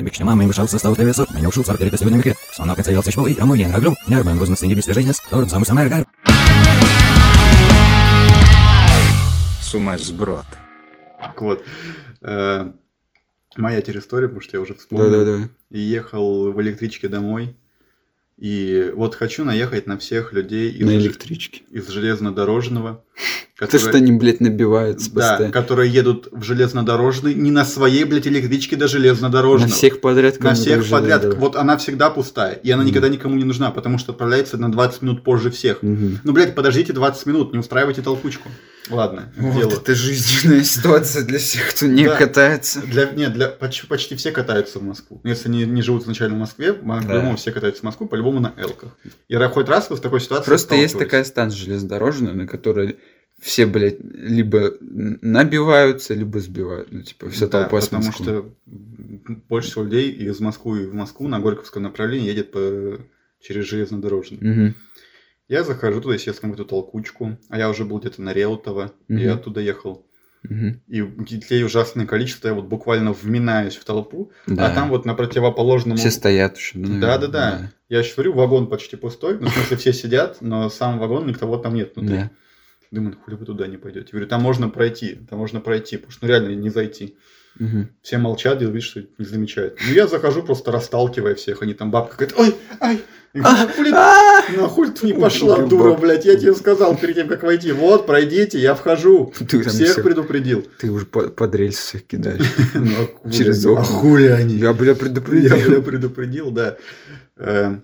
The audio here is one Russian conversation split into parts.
Тembikšņa mamma imšau sastāvu tevi esot, viņa ušūts ar tevi tas jūdņem ikri. Sonā pēc ejauts išpalī, amu jēn agru, nervēm uzmas nīgi bistri žēņas, tur samu samēr gar. Сумас сброд. Вот. э, Моя теперь история, потому что я уже вспомнил. Да-да-да. И ехал в электричке домой. И вот хочу наехать на всех людей из, На электричке. из железнодорожного. То, что они, блядь, набиваются да, постоянно. которые едут в железнодорожный, не на своей, блядь, электричке до На железнодорожного. всех подряд. На всех подряд. да. Вот она всегда пустая. И она Мгм. никогда никому не нужна, потому что отправляется на 20 минут позже всех. Мгм. Ну, блядь, подождите 20 минут, не устраивайте толкучку. Ладно, Вот делу. это жизненная ситуация для всех, кто не Да. катается. Для, нет, для, почти, почти все катаются в Москву. Ну, Если они не живут изначально в Москве, по-любому все катаются в Москву, по-любому на Элках. И хоть раз вы с такой ситуацией Просто есть такая станция железнодорожная, на которой все, блядь, либо набиваются, либо сбивают. Ну, типа, вся Да, толпа с потому Москвы. что больше всего людей из Москвы в Москву на Горьковском направлении едет по... через железнодорожный. Мгм. Я захожу туда, естественно, в эту толкучку, а я уже был где-то на Реутово, и Мгм. оттуда ехал. Мгм. И людей ужасное количество, я вот буквально вминаюсь в толпу, Да. а там вот на противоположном... Все стоят еще. ну, Да-да-да. Я еще смотрю, вагон почти пустой. Ну, в смысле, все сидят, но сам вагон, никого там нет внутри. Да. Думаю, ну хули вы туда не пойдете? Говорю, там можно пройти, там можно пройти, потому что ну, реально не зайти. Мгм. Все молчат, делают вид, что не замечают. Ну, я захожу, просто расталкивая всех. Они там, бабка говорит, ой, ай, я «Ну, хули, А! нахуй ты не пошла, дура, блядь, я тебе сказал перед тем, как войти. Вот, пройдите, я вхожу. Ты Всех предупредил. Ты уже по- под рельсы всех кидаешь. Ну, а Через окна. А хули они? Я, бля, Я, предупредил. бля, предупредил, да. Э,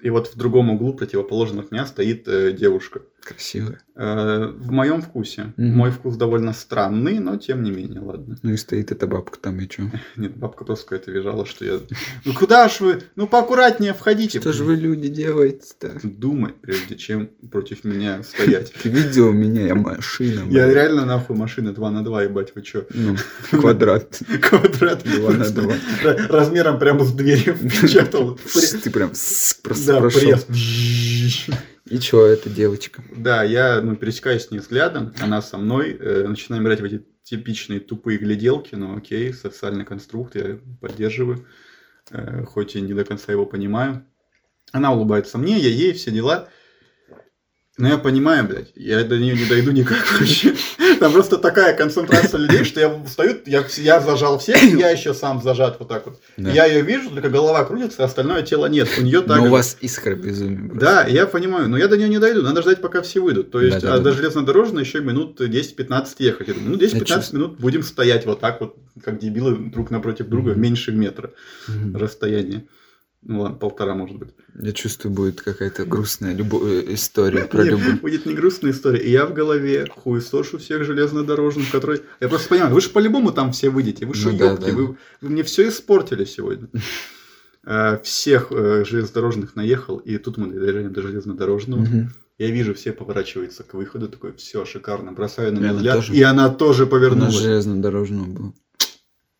И вот в другом углу, противоположно от меня, стоит э, девушка. Красиво. Э, В моем вкусе. Мгм. Мой вкус довольно странный, но тем не менее, ладно. Ну и стоит эта бабка там, и чё? Нет, бабка просто какая-то визжала, что я... Ну куда ж вы? Ну поаккуратнее входите. Что же вы, люди, делаете-то? Думать, прежде чем против меня стоять. Ты видел меня, я машина. Я реально нахуй машина 2 на 2, ебать, вы чё? Ну, квадрат. Квадрат. Два на два. Р- Размером прямо с дверью впечатал. Ты прям просто прошел. И чё, эта девочка? Да, я ну, пересекаюсь с ней взглядом, она со мной, э, начинаем играть в эти типичные тупые гляделки, но окей, социальный конструкт, я поддерживаю, э, хоть и не до конца его понимаю. Она улыбается мне, я ей, все дела. Но я понимаю, блядь, я до нее не дойду никак вообще. Там просто такая концентрация людей, что я встаю, я, я зажал всех, я еще сам зажат вот так вот. Да. Я ее вижу, только голова крутится, остальное тело нет. У нее так Но у вас искра безумия. просто. Да, я понимаю, но я до нее не дойду, надо ждать, пока все выйдут. То есть, Да-да-да. а до железнодорожной еще минут 10-15 ехать. Я думаю, ну, 10-15 чувств- минут будем стоять вот так вот, как дебилы, друг напротив друга, Мгм. меньше метра Мгм. расстояние. Ну ладно, полтора, может быть. Я чувствую, будет какая-то грустная любо- э, история про Нет, любовь. будет не грустная история. И я в голове хуесошу всех железнодорожных, которые... Я просто понимаю, вы же по-любому там все выйдете. Вы же Ну да, да. вы, вы мне все испортили сегодня. Э, Всех э, железнодорожных наехал, и тут мы доезжаем до железнодорожного. Я вижу, все поворачиваются к выходу, такой, все, шикарно, бросаю на нее она взгляд, тоже? и она тоже Она повернулась. железнодорожного была.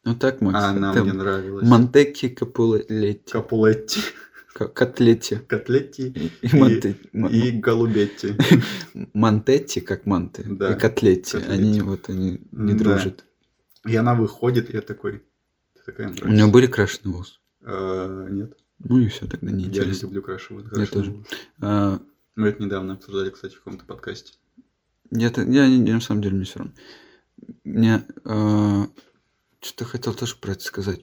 Ну так, Макс. А она мне нравилась. Монтекки Капулетти. Капулетти, Ка- Котлетти. котлетти И, и, Монте- и голубетти. Монтетти, как манты. Да, И котлетти. котлетти. Они вот они не Да. дружат. И она выходит, я такой, такая У нее были крашеные волосы. «Э, Нет, Ну и все, тогда не я не интересно. люблю крашивать. Я тоже. А, Мы это недавно обсуждали, кстати, в каком-то подкасте. я, то- я, не- на самом деле мне все равно. Мне а, что-то хотел тоже про это сказать.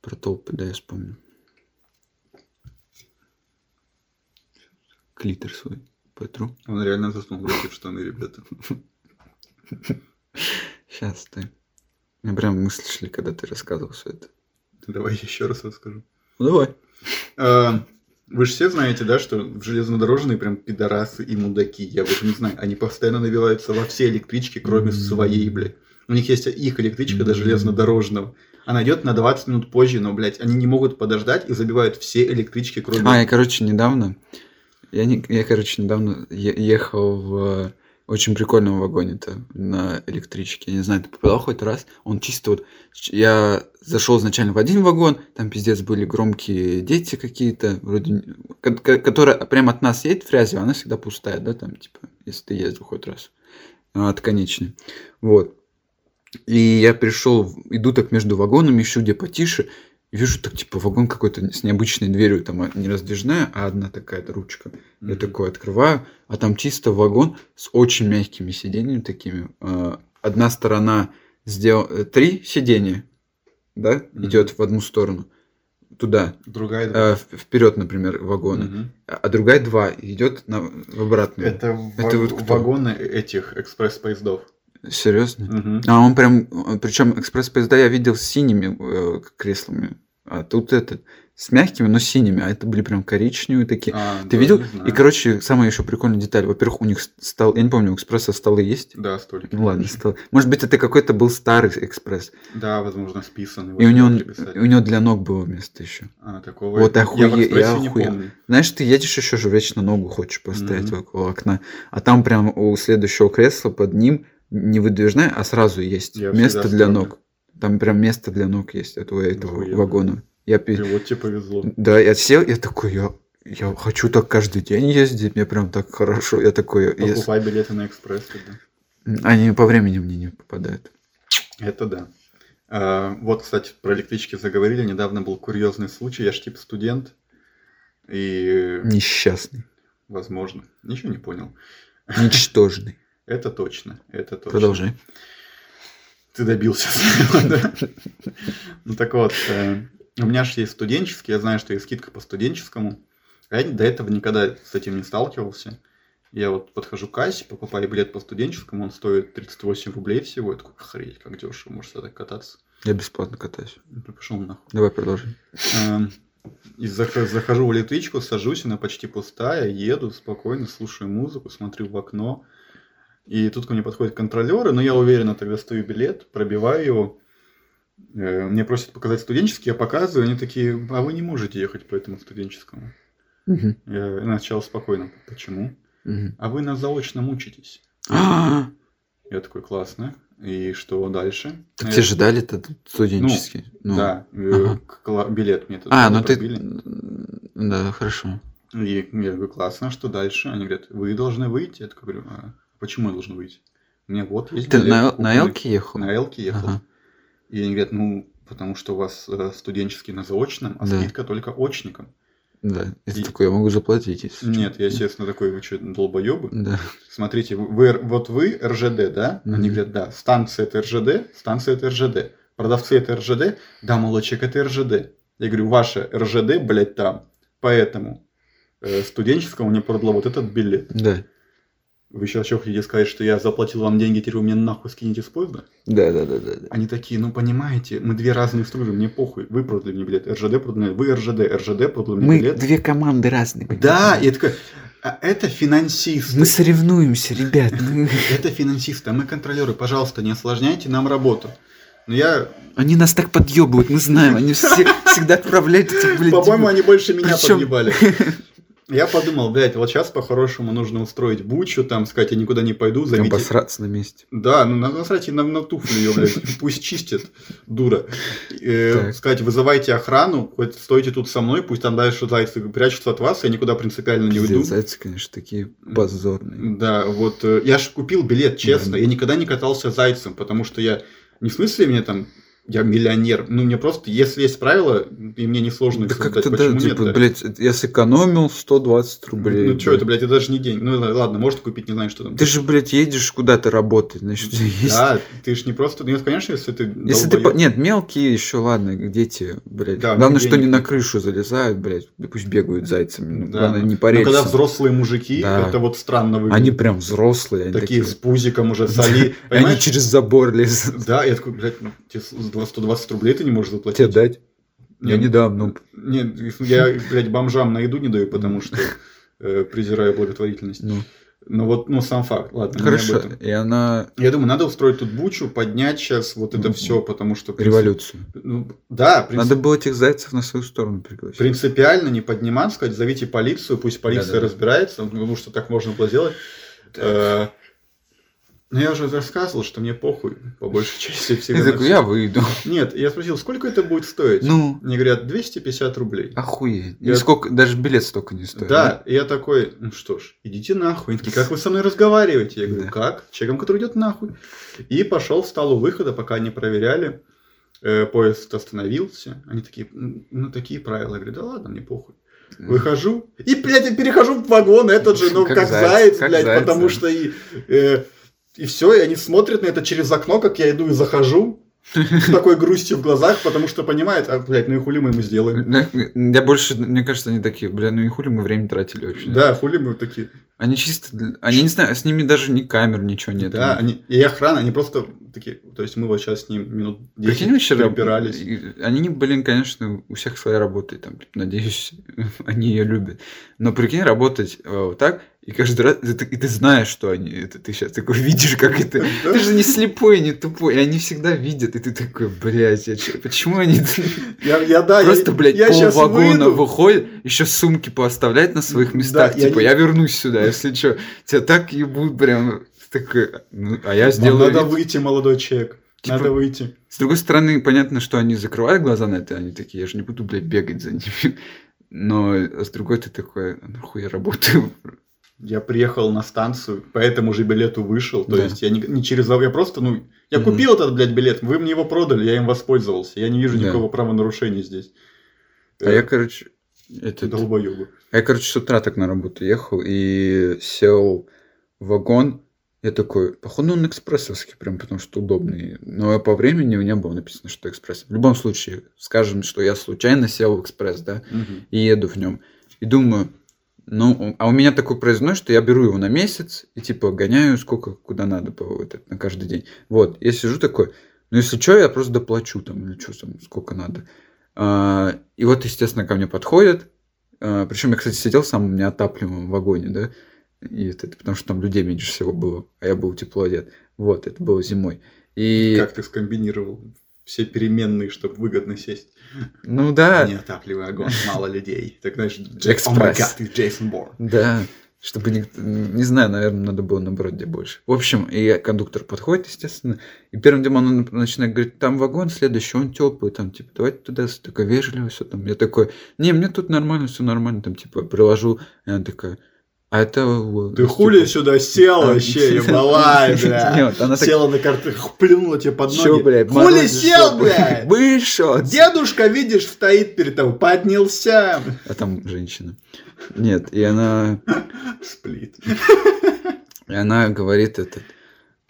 Про толпы, да, я вспомню. Клитер свой потру. Он реально заснул руки в штаны, ребята. Сейчас ты. Меня прям мысли шли, когда ты рассказывал все это. Давай я еще раз расскажу. Ну давай. Э, Вы же все знаете, да, что в железнодорожные прям пидорасы и мудаки. Я вот не знаю. Они постоянно набиваются во все электрички, кроме своей, блядь. У них есть их электричка до М. железнодорожного. Она идет на 20 минут позже, но, блядь, они не могут подождать и забивают все электрички, кроме... А, я, короче, недавно... Я, не, я короче, недавно ехал в очень прикольном вагоне-то на электричке. Я не знаю, ты попадал хоть раз? Он чисто вот... Я зашел изначально в один вагон, там пиздец были громкие дети какие-то, вроде... Которая прямо от нас едет, Фрязева, она всегда пустая, да, там, типа, если ты ездил хоть раз. От конечной. Вот. И я пришел, иду так между вагонами, ищу где потише, вижу, так, типа, вагон какой-то с необычной дверью, там а, не раздвижная, а одна такая ручка. Я Мгм. такой открываю, а там чисто вагон с очень мягкими сиденьями такими. А, Одна сторона сделал три сиденья, да, Мгм. идет в одну сторону, туда, Другая... э, вперед, например, вагона, Мгм. а а другая два идет на, в обратную. Это, Это ва- вот кто? вагоны этих экспресс-поездов. Серьезно? Мгм. А он прям, причем экспресс-поезда я видел с синими э, креслами, а тут этот с мягкими, но синими, а это были прям коричневые такие. А, Ты да, видел? И, короче, самая еще прикольная деталь. Во-первых, у них стол, я не помню, у экспресса столы есть. Да, столики. Ну ладно, стол. Может быть, это какой-то был старый экспресс. Да, возможно, списанный. И у него, у него для ног было место еще. А, такого Вот охуе- я я помню. Знаешь, ты едешь еще же вечно ногу хочешь поставить Мгм. около окна, а там прям у следующего кресла под ним не выдвижная, а сразу есть Я место для ног. Там прям место для ног есть этого, этого Охуенно. вагона. Я пи- вот тебе повезло. Да, я сел, я такой, я, я хочу так каждый день ездить, мне прям так хорошо. Я такой, я Покупай билеты на экспресс тогда. они по времени мне не попадают. Это да. А, вот, кстати, про электрички заговорили. Недавно был курьезный случай. Я ж типа студент. И, Несчастный, возможно, ничего не понял. ничтожный. Это точно. Это точно. Продолжай. Ты добился да? Ну так вот, э, у меня же есть студенческий, я знаю, что есть скидка по студенческому. А я до этого никогда с этим не сталкивался. Я вот подхожу к кассе, покупаю билет по студенческому, он стоит 38 рублей всего. Я такой, охренеть, как дешево, может так кататься. Я бесплатно катаюсь. Ну, Пошел нахуй. Давай продолжим. Эм, И зах- захожу в электричку, сажусь, она почти пустая, еду спокойно, слушаю музыку, смотрю в окно. И тут ко мне подходят контролеры, но я уверенно тогда стою билет, пробиваю его. Э, Мне просят показать студенческий, я показываю, они такие, а вы не можете ехать по этому студенческому. Мгм, Я начал спокойно, почему? мгм. А вы на заочном учитесь. А, Я такой, классно. И что дальше? Так тебе же дали этот студенческий. Ну, Да, э, ага. билет мне А, ну ты... Да, хорошо. И я говорю, классно, что дальше? Они говорят, вы должны выйти. Я такой говорю, а почему я должен выйти? Меня вот есть Ты билет на, на купленный». Элке ехал? На Элке ехал. Ага. И они говорят, ну, потому что у вас э, студенческий на заочном, а Да. скидка только очникам. Да. Ты И- такой, я могу заплатить, если Нет, я, естественно, такой, вы что, долбоебы? Да. Смотрите, вы, вот вы РЖД, да? Они Мгм. говорят, да, станция это РЖД, станция это РЖД. Продавцы это РЖД, да, молочек это РЖД. Я говорю, ваше РЖД, блядь, там. Поэтому э, студенческому мне продало вот этот билет. Да. Вы сейчас что хотите сказать, что я заплатил вам деньги, теперь вы мне нахуй скинете с поезда? Да, да, да, да. да. Они такие, ну понимаете, мы две разные струны, мне похуй. Вы продали мне билет, РЖД продали, вы РЖД, РЖД продал мне Мы билет. две команды разные. Да, понимаешь? и я такой, а это финансисты. Мы соревнуемся, ребят. мы- Это финансисты, а мы контролеры. Пожалуйста, не осложняйте нам работу. Но я, Они нас так подъебывают, мы знаем. Они все, всегда отправляют этих, блядь, по-моему, они больше меня Причём- подъебали. Я подумал, блядь, вот сейчас по-хорошему нужно устроить бучу, там, сказать, я никуда не пойду, зовите. посраться на месте. Да, ну на- насрать на, на туфлю ее, блядь, пусть чистит, дура. Э, сказать, вызывайте охрану, хоть стойте тут со мной, пусть там дальше зайцы прячутся от вас, я никуда принципиально не уйду. Зайцы, конечно, такие позорные. Да, вот э, я же купил билет, честно. Я никогда не катался зайцем, потому что я не в смысле мне там я миллионер. Ну, мне просто, если есть правила, и мне несложно их Да соблюдать, как-то, да, почему типа, нет? да? блядь, я сэкономил 120 рублей. ну, что блядь. это, блядь, это даже не день. Ну, ладно, может купить, не знаю, что там. Ты же, блядь, едешь куда-то работать, значит, тебя есть... Да, ты же не просто... Нет, конечно, если ты Если ты... долбоёб. Нет, мелкие еще, ладно, дети, блядь. Да, Главное, что не на крышу залезают, блядь. да Пусть бегают зайцами. ну, Да, Главное, ну, не ну, по рельсам. когда взрослые мужики, Да. это вот странно выглядит. Они прям взрослые. Они такие, такие... с пузиком уже соли. Они через забор лезут. Да, я такой, блядь, ну, тебе 120 рублей ты не можешь заплатить. Тебе дать? Я Нет, не дам, ну... Нет, я, блядь, бомжам на еду не даю, потому что э, презираю благотворительность. ну. Но вот, ну, сам факт, ладно, Хорошо. об этом. И она... Я думаю, надо устроить тут бучу, поднять сейчас вот это Мгм. все, потому что... принцип- Революцию. Ну, да, принцип- Надо было этих зайцев на свою сторону пригласить. принципиально не поднимать, сказать, зовите полицию, пусть полиция Да-да-да. разбирается, потому что так можно было сделать. Э, Но я уже рассказывал, что мне похуй, по большей части всегда. Я такой, я выйду. Нет, я спросил, сколько это будет стоить? Ну, Мне говорят, 250 рублей. охуеть. Я- И сколько, даже билет столько не стоит. Да, и я такой, ну что ж, идите нахуй. Они такие, как вы со мной разговариваете? Я говорю, Да. как? Человеком, который идет нахуй. И пошел, встал у выхода, пока они проверяли. э, поезд остановился, они такие, «М, ну, такие правила. Я говорю, да ладно, мне похуй. Выхожу, и, блядь, я перехожу в вагон этот же, ну, Как как, заяц, заяц, как блядь, заяц, потому да. что и... э, и все, и они смотрят на это через окно, как я иду и захожу, с такой грустью в глазах, потому что понимают, а, блядь, ну и хули мы ему сделаем. Я больше, мне кажется, они такие, бля, ну и хули мы время тратили вообще. Да, хули мы такие. Они чисто, для- они не знаю, с ними даже ни камер, ничего нет. Да, они, и охрана, они просто такие, то есть мы вот сейчас с ним минут 10 Прикинь, вообще и- Они, блин, конечно, у всех своя работа, и там, надеюсь, они ее любят. Но прикинь, работать э, вот так, и каждый раз, и ты, и ты знаешь, что они, это ты сейчас такой видишь, как это... Ты же не слепой, не тупой, и они всегда видят, и ты такой, блядь, я почему они Я, я, да, я- просто, блядь, я пол вагона выйду. выходят, еще сумки пооставлять на своих местах, Да, я типа, не- я вернусь сюда, если что, тебя так ебут прям, такой, ну, а я Вам сделаю надо вид- выйти, молодой человек. Типа- Надо выйти. С другой стороны, понятно, что они закрывают глаза на это, они такие, я же не буду, блядь, бегать за ними. Но с другой ты такой, «А нахуй я работаю. Я приехал на станцию, по этому же билету вышел. То Да. есть я не, не через... Я просто, ну, я Мгм. купил этот, блядь, билет, вы мне его продали, я им воспользовался. Я не вижу Да. никакого правонарушения здесь. А я, короче, этот, Долбоёбы. я, короче, с утра так на работу ехал и сел в вагон. Я такой, походу он экспрессовский, прям потому что удобный. Но по времени у меня было написано, что экспресс. В любом случае, скажем, что я случайно сел в экспресс, да, Мгм. и еду в нем. И думаю, ну, а у меня такой проездной, что я беру его на месяц и типа гоняю сколько, куда надо по вот это, на каждый день. Вот, я сижу такой, ну, если что, я просто доплачу там, или что там, сколько надо. А, и вот, естественно, ко мне подходят. причем я, кстати, сидел в самом неотапливаемом вагоне, да, и это, потому что там людей меньше всего было, а я был тепло одет. Вот, это было зимой. И, Как ты скомбинировал все переменные, чтобы выгодно сесть? ну да, Неотапливаемый огонь, мало людей. Так знаешь, Экспресс. Гад, ты Джейсон Борн. Да, чтобы ник- не знаю, наверное, надо было наоборот где больше. В общем, и кондуктор подходит, естественно, и первым делом он начинает говорить, там вагон следующий, он теплый, там, типа, давайте туда, такая вежливо, все там. Я такой, не, мне тут нормально, все нормально, там, типа, приложу. И она такая, а это... Ты типа, хули сюда сел а, вообще, ебалай, бля. Села на карты, плюнула тебе под ноги. блядь, Хули сел, блядь? Вышел! Дедушка, видишь, стоит перед тобой, поднялся. А там женщина. Нет, и она... Сплит. И она говорит этот,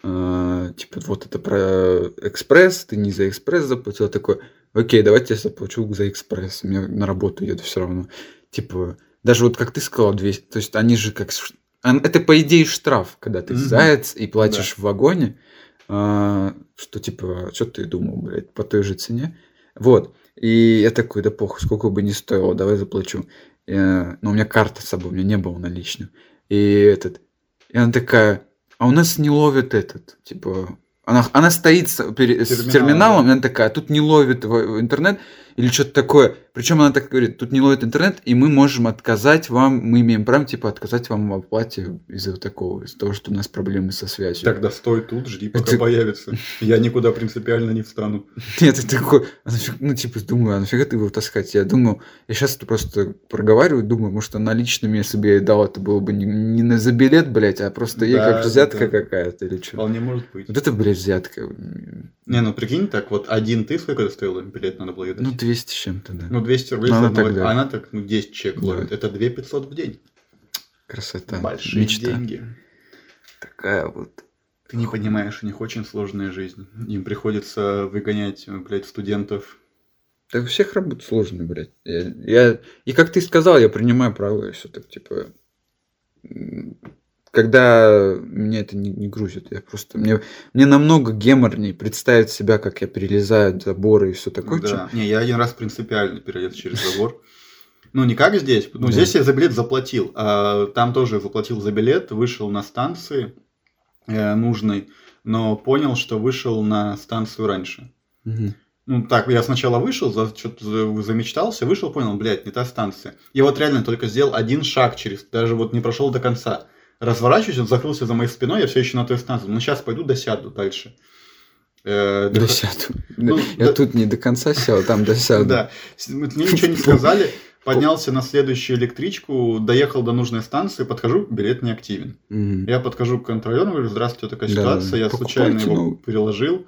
э, типа, вот это про экспресс, ты не за экспресс заплатил, такой, окей, давайте я заплачу за экспресс, меня на работу еду все равно. Типа, даже вот как ты сказал, 200, то есть они же как... Это, по идее, штраф, когда ты Мгм. заяц и платишь в вагоне, а, что, типа, что ты думал, блядь, по той же цене? Вот. И я такой, да похуй, сколько бы ни стоило, давай заплачу. Э, Но у меня карта с собой, у меня не было наличных. И этот, и она такая, а у нас не ловит этот, типа, она, она стоит с, пере- с Терминалом, да. и она такая, «А тут не ловит интернет или что-то такое. Причем она так говорит, тут не ловит интернет, и мы можем отказать вам, мы имеем право, типа, отказать вам в оплате из-за такого, из-за того, что у нас проблемы со связью. Тогда стой тут, жди, пока Это- появится. Я никуда принципиально не встану. Нет, ты такой, а ну, типа, думаю, а нафига ты его таскать? Я думаю, я сейчас просто проговариваю, думаю, может, наличными, если бы я ей дал, это было бы не, не на за билет, блядь, а просто ей Да, как взятка да. какая-то или что. Вполне может быть. Вот это, блядь, взятка. Не, ну прикинь, так вот один ты сколько это стоило билет надо было ей? Ну, 200 с чем-то, да. Ну, 200 рублей, Ну, за она одного- так, да. она так, ну, 10 чек Да. ловит. Это 2 500 в день. Красота. Большие Мечта. деньги. Такая вот. Ты не понимаешь, у них очень сложная жизнь. Им приходится выгонять, блядь, студентов. Да у всех работ сложные, блядь. Я, я- И как ты сказал, я принимаю правила, и все так, типа... Когда меня это не, не грузит, я просто... Мне, мне намного геморней представить себя, как я перелезаю заборы и все такое. да. Не, я один раз принципиально перелез через забор. Ну, не как здесь. Ну, Да. здесь я за билет заплатил. А там тоже заплатил за билет, вышел на станции э, нужной, но понял, что вышел на станцию раньше. Мгм. Ну, так, я сначала вышел, за, что-то замечтался, вышел, понял, блядь, не та станция. Я вот реально только сделал один шаг через, даже вот не прошел до конца. Разворачиваюсь, он закрылся за моей спиной, я все еще на той станции. Ну, сейчас пойду досяду дальше. Э, До доход- сяду. Ну, я да- тут не до конца сел, там до сяду. Да. Мне ничего не сказали. Поднялся на следующую электричку, доехал до нужной станции, подхожу, билет не активен. Я подхожу к контролеру, говорю, здравствуйте, такая ситуация, я случайно его переложил.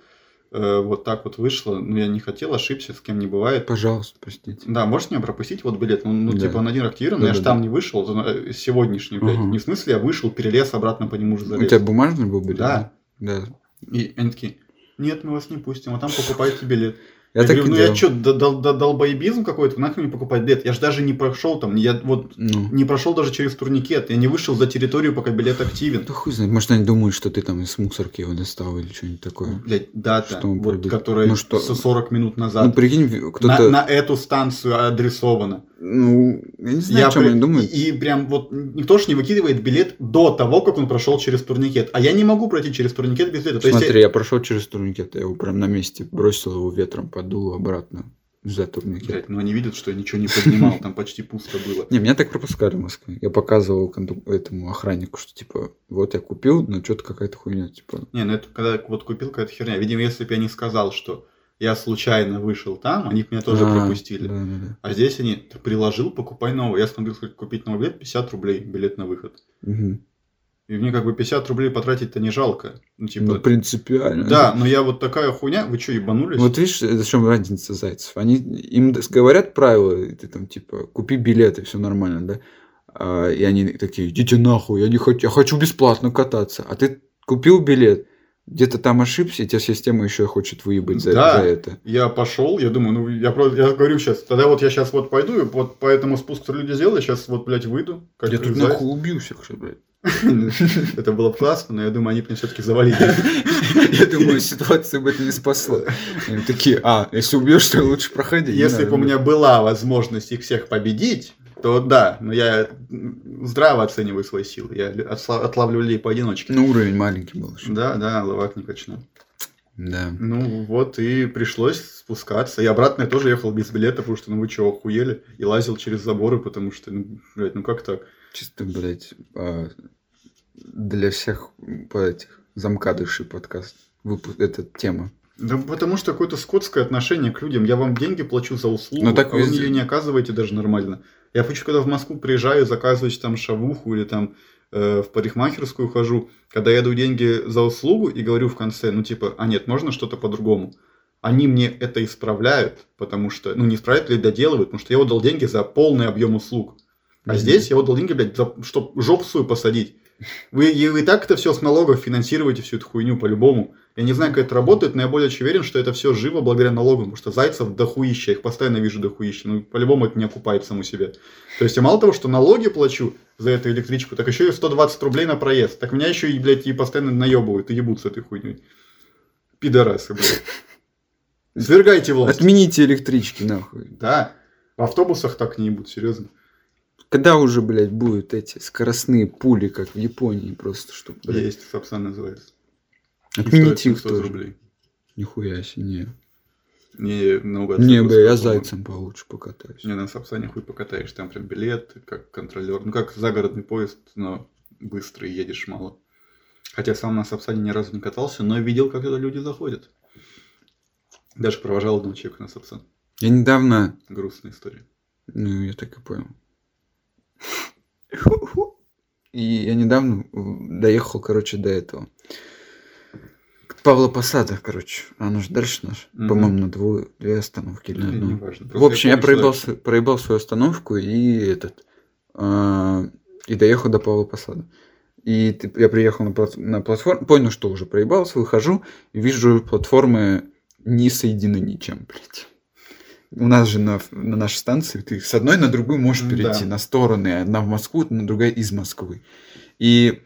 Э, вот так вот вышло. Ну, я не хотел, ошибся, с кем не бывает. Пожалуйста, простите. Да, можешь меня пропустить вот билет? Ну, ну Да. типа, он один активирован, но я же Да-да-да. там не вышел, э, сегодняшний, блядь. Ага. Не в смысле, я вышел, перелез обратно по нему уже У залез. тебя бумажный был билет? Да. Да. И они такие, нет, мы вас не пустим, а там покупайте билет. Я, Я, так говорю, ну я делал. что, долбоебизм какой-то, нахрен мне покупать билет? Я же даже не прошел там, я вот Ну, не прошел даже через турникет, я не вышел за территорию, пока билет активен. да хуй знает, может они думают, что ты там из мусорки его достал или что-нибудь такое. Блять, дата, Что вот, пробил? которая Ну что? со 40 минут Ну, назад прикинь, на, кто-то... на эту станцию адресована. Ну, я не знаю, о чем при- они думают. И, и прям вот никто ж не выкидывает билет до того, как он прошел через турникет. А я не могу пройти через турникет без билета. То есть Смотри, я- я прошел через турникет, я его прям на месте бросил его ветром, подул обратно за турникет. Блядь, ну они видят, что я ничего не поднимал, там почти пусто было. Не, меня так пропускали в Москве. Я показывал этому охраннику, что типа, вот я купил, но что-то какая-то хуйня, типа. Не, ну это когда вот купил какая-то херня. Видимо, если бы я не сказал, что я случайно вышел там, они меня тоже А, пропустили. Да, да, да. А здесь они ты приложил, покупай новый. Я сколько купить новый билет, 50 рублей билет на выход. Мгм. И мне как бы 50 рублей потратить-то не жалко. Ну, типа, Ну, принципиально. да, но я вот такая хуйня, вы что, ебанулись? Вот видишь, это в чем разница зайцев? Они им говорят правила, и ты там типа купи билеты, все нормально, да? А, и они такие, идите нахуй, я не хочу, я хочу бесплатно кататься. А ты купил билет, где-то там ошибся, и тебя система еще хочет выебать за, Да. за это. Я пошел, я думаю, ну, я просто, я говорю сейчас, тогда вот я сейчас вот пойду, и вот по этому спуску, люди сделали, сейчас вот, блядь, выйду. Как я тут нахуй убился, блядь. Это было бы классно, но я думаю, они бы меня все-таки завалили. Я думаю, ситуация бы это не спасла. Они такие, а, если убьешь, то лучше проходи. Если бы у меня была возможность их всех победить, то да, но я здраво оцениваю свои силы. Я отлавливаю людей поодиночке. Ну, уровень маленький был еще. Да, да, ловак не качну. Да. Ну вот и пришлось спускаться. И обратно я тоже ехал без билета, потому что, ну вы что, охуели? И лазил через заборы, потому что, ну, блядь, ну как так? Чисто, блядь, а, для всех по этих замкадышей подкаст. Выпуск, эта тема. Да потому что какое-то скотское отношение к людям. Я вам деньги плачу за услугу, Ну, так а вы везде. мне ее не оказываете даже нормально. Я хочу, когда в Москву приезжаю, заказывать там шавуху или там э, в парикмахерскую хожу, когда я даю деньги за услугу и говорю в конце, ну типа, а нет, можно что-то по-другому. Они мне это исправляют, потому что, ну не исправляют или доделывают, потому что я отдал деньги за полный объем услуг. А Мгм. здесь я отдал деньги, блядь, за, чтоб жопу свою посадить. Вы, вы и так это все с налогов финансируете, всю эту хуйню по-любому. Я не знаю, как это работает, но я более чем уверен, что это все живо благодаря налогам, потому что зайцев дохуища, их постоянно вижу дохуища, ну по-любому это не окупает саму себя. То есть я мало того, что налоги плачу за эту электричку, так еще и 120 рублей на проезд. Так меня еще и, блядь, и постоянно наебывают и ебут с этой хуйней. Пидорасы, блядь. Свергайте власть. Отмените электрички, нахуй. Да, в автобусах так не ебут, серьезно. Когда уже, блядь, будут эти скоростные пули, как в Японии, просто, чтобы, блядь, Есть, Сапсан называется. отмените их 700 тоже. рублей. Нихуя себе, не. Не, наугад. Не, бля, я зайцем получше покатаюсь. Не, на Сапсане хуй покатаешь, там прям билет, как контролер. Ну, как загородный поезд, но быстрый, едешь мало. Хотя сам на Сапсане ни разу не катался, но видел, как туда люди заходят. Даже провожал одного человека на Сапсан. Я недавно, Грустная история. ну, я так и понял. И я недавно м, доехал, короче, до этого. К Павла Посада, короче. Оно же дальше наш. Мгм. По-моему, на дву- две остановки или Ну, одну. В общем, я проебал, что- проебал свою остановку и этот а, и доехал до Павла Посада. И ты- я приехал на, плат- на платформу, понял, что уже проебался, выхожу и вижу платформы не соединены ничем, блядь. У нас же на, на нашей станции ты с одной на другую можешь перейти да. на стороны, одна в Москву, на другая из Москвы. И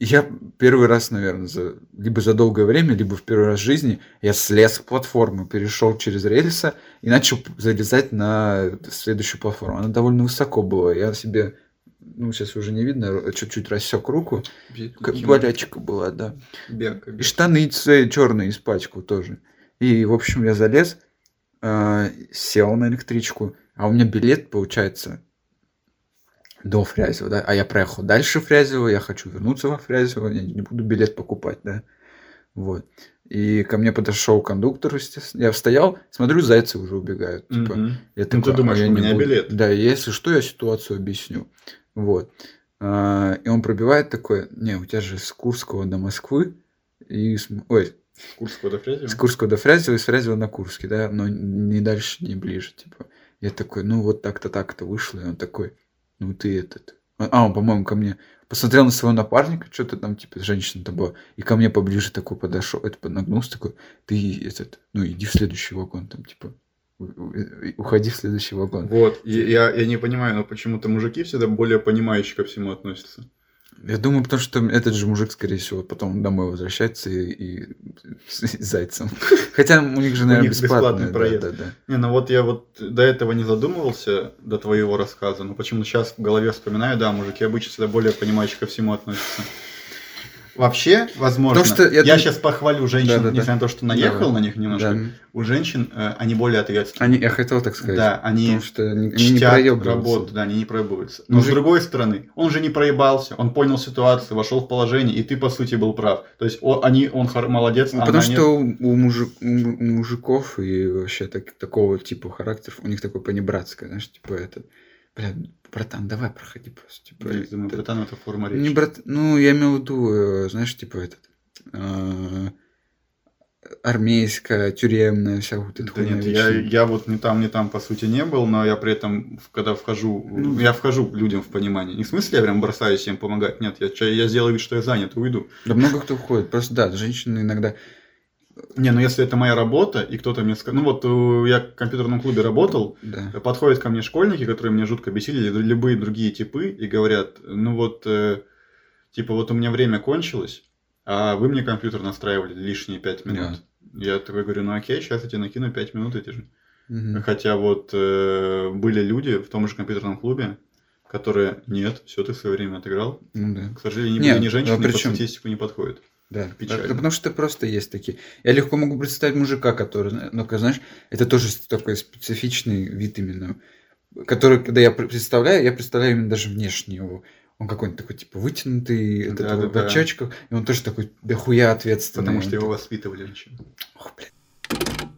я первый раз, наверное, за, либо за долгое время, либо в первый раз в жизни я слез с платформы, перешел через рельсы и начал залезать на следующую платформу. Она довольно высоко была. Я себе, ну, сейчас уже не видно, чуть-чуть рассек руку. Болячка была, да. Бяка, И бяка. штаны черные испачкал тоже. И, в общем, я залез, э, сел на электричку, а у меня билет, получается, до Фрязева, да, а я проехал дальше Фрязева, я хочу вернуться во Фрязево, я не буду билет покупать, да, вот. И ко мне подошел кондуктор, естественно, я стоял, смотрю, зайцы уже убегают, типа, Мгм. я Ну, ты такой, а думаешь, я у меня буду. билет. Да, если что, я ситуацию объясню. Вот. А, И он пробивает такой, не, у тебя же с Курского до Москвы, и, ой, Курского до Фрязева? С Курского до Фрязева и с Фрязева на Курский, да, но не дальше, не ближе, типа. Я такой, ну вот так-то, так-то вышло, и он такой, ну ты этот... А, он, по-моему, ко мне посмотрел на своего напарника, что-то там, типа, женщина-то была, и ко мне поближе такой подошел, это поднагнулся, такой, ты этот, ну иди в следующий вагон, там, типа, у- у- уходи в следующий вагон. Вот, и я, я не понимаю, но почему-то мужики всегда более понимающие ко всему относятся. Я думаю, потому что этот же мужик, скорее всего, потом домой возвращается и, и с зайцем. Хотя у них же, наверное, них бесплатный бесплатный. проезд. Да, да, да. Не, ну вот я вот до этого не задумывался, до твоего рассказа, но почему-то сейчас в голове вспоминаю, да, мужики обычно всегда более понимающие ко всему относятся. Вообще, возможно, Потому что я я, сейчас похвалю женщин, Да-да-да. несмотря на то, что наехал Да. на них немножко, Да. у женщин э, они более ответственны. Они, я хотел так сказать. Да, они Потому что они, они не проебываются. работу, да, они не проебываются. Но Мужик- с другой стороны, он же не проебался, он понял ситуацию, вошел в положение, и ты, по сути, был прав. То есть о- они, он хор- молодец, Ну, а потому что у, у мужик- у му- у мужиков и вообще так- такого типа характеров, у них такое понебратское, знаешь, типа это, бля, братан, давай проходи просто. Типа. Я думаю, братан, это форма речи. не брат, ну, я имел в виду, э, знаешь, типа этот, э, армейская, тюремная, вся вот эта Да нет, я, я вот ни там, ни там, по сути, не был, но я при этом, когда вхожу, Ну. я вхожу людям в понимание. Не в смысле я прям бросаюсь им помогать, нет, я, я сделаю вид, что я занят, уйду. Да много кто уходит, просто да, женщины иногда, Не, ну если это моя работа, и кто-то мне скажет, ну вот э, я в компьютерном клубе работал, да, подходят ко мне школьники, которые меня жутко бесили, или любые другие типы, и говорят, ну вот, э, типа, вот у меня время кончилось, а вы мне компьютер настраивали лишние пять минут. Я такой говорю, ну окей, сейчас я тебе накину пять минут эти же. Мгм. Хотя вот э, были люди в том же компьютерном клубе, которые, нет, все ты свое время отыграл. ну да. К сожалению, были не женщины, причем- статистику не подходят. Да, Печально. Да, потому что просто есть такие. Я легко могу представить мужика, который, ну, знаешь, это тоже такой специфичный вид именно, который, когда я представляю, я представляю именно даже внешне его. Он какой-нибудь такой, типа, вытянутый, этот Да, вот да, в очочках, и он тоже такой дохуя ответственный. Потому что его воспитывали очень. такой, Ох, блядь.